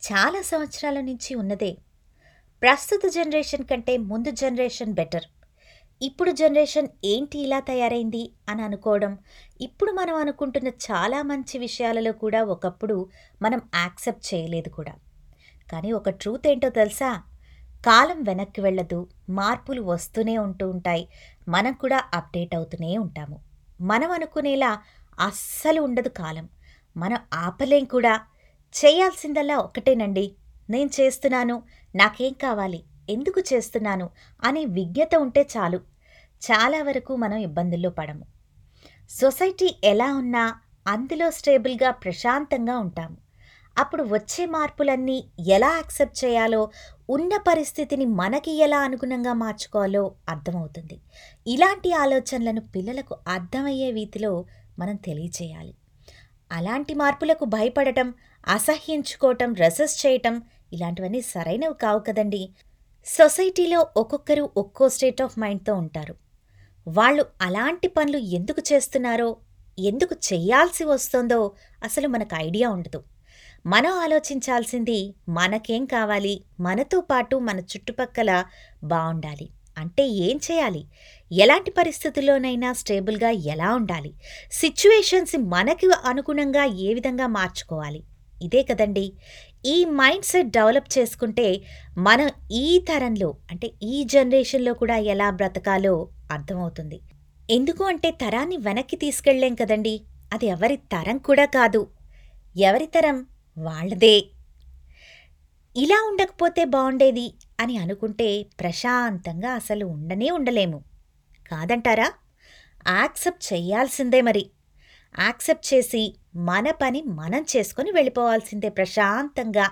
చాలా సంవత్సరాల నుంచి ఉన్నదే. ప్రస్తుత జనరేషన్ కంటే ముందు జనరేషన్ బెటర్. ఇప్పుడు జనరేషన్ ఏంటి ఇలా తయారైంది అని అనుకోవడం ఇప్పుడు మనం అనుకుంటున్న చాలా మంచి విషయాలలో కూడా ఒకప్పుడు మనం యాక్సెప్ట్ చేయలేదు కూడా. కానీ ఒక ట్రూత్ ఏంటో తెలుసా? కాలం వెనక్కి వెళ్ళదు మార్పులు వస్తూనే ఉంటూ ఉంటాయి మనం కూడా అప్డేట్ అవుతూనే ఉంటాము. మనం అనుకునేలా అస్సలు ఉండదు కాలం. మనం ఆపలేం కూడా. చేయాల్సిందల్లా ఒక్కటేనండి. నేను చేస్తున్నాను నాకేం కావాలి ఎందుకు చేస్తున్నాను అనే విజ్ఞత ఉంటే చాలు. చాలా వరకు మనం ఇబ్బందుల్లో పడము. సొసైటీ ఎలా ఉన్నా అందులో స్టేబుల్గా ప్రశాంతంగా ఉంటాము. అప్పుడు వచ్చే మార్పులన్నీ ఎలా యాక్సెప్ట్ చేయాలో ఉన్న పరిస్థితిని మనకి ఎలా అనుగుణంగా మార్చుకోవాలో అర్థమవుతుంది. ఇలాంటి ఆలోచనలను పిల్లలకు అర్థమయ్యే రీతిలో మనం తెలియచేయాలి. అలాంటి మార్పులకు భయపడటం అసహ్యించుకోవటం రెసెస్ చేయటం ఇలాంటివన్నీ సరైనవి కావు కదండి. సొసైటీలో ఒక్కొక్కరు ఒక్కో స్టేట్ ఆఫ్ మైండ్తో ఉంటారు. వాళ్ళు అలాంటి పనులు ఎందుకు చేస్తున్నారో ఎందుకు చెయ్యాల్సి వస్తుందో అసలు మనకు ఐడియా ఉండదు. మనం ఆలోచించాల్సింది మనకేం కావాలి మనతో పాటు మన చుట్టుపక్కల బాగుండాలి అంటే ఏం చేయాలి? ఎలాంటి పరిస్థితుల్లోనైనా స్టేబుల్గా ఎలా ఉండాలి? సిచ్యువేషన్స్ మనకి అనుగుణంగా ఏ విధంగా మార్చుకోవాలి? ఇదే కదండి. ఈ మైండ్ సెట్ డెవలప్ చేసుకుంటే మనం ఈ తరంలో అంటే ఈ జనరేషన్లో కూడా ఎలా బ్రతకాలో అర్థమవుతుంది. ఎందుకు అంటే తరాన్ని వెనక్కి తీసుకెళ్ళేం కదండి. అది ఎవరి తరం కూడా కాదు. ఎవరి తరం? వాళ్ళదే. ఇలా ఉండకపోతే బాగుండేది. అని అనుకుంటే ప్రశాంతంగా అసలు ఉండనే ఉండలేము. కాదంటారా? యాక్సెప్ట్ చేయాల్సిందే మరి. యాక్సెప్ట్ చేసి మన పని మనం చేసుకొని వెళ్ళిపోవాల్సిందే ప్రశాంతంగా.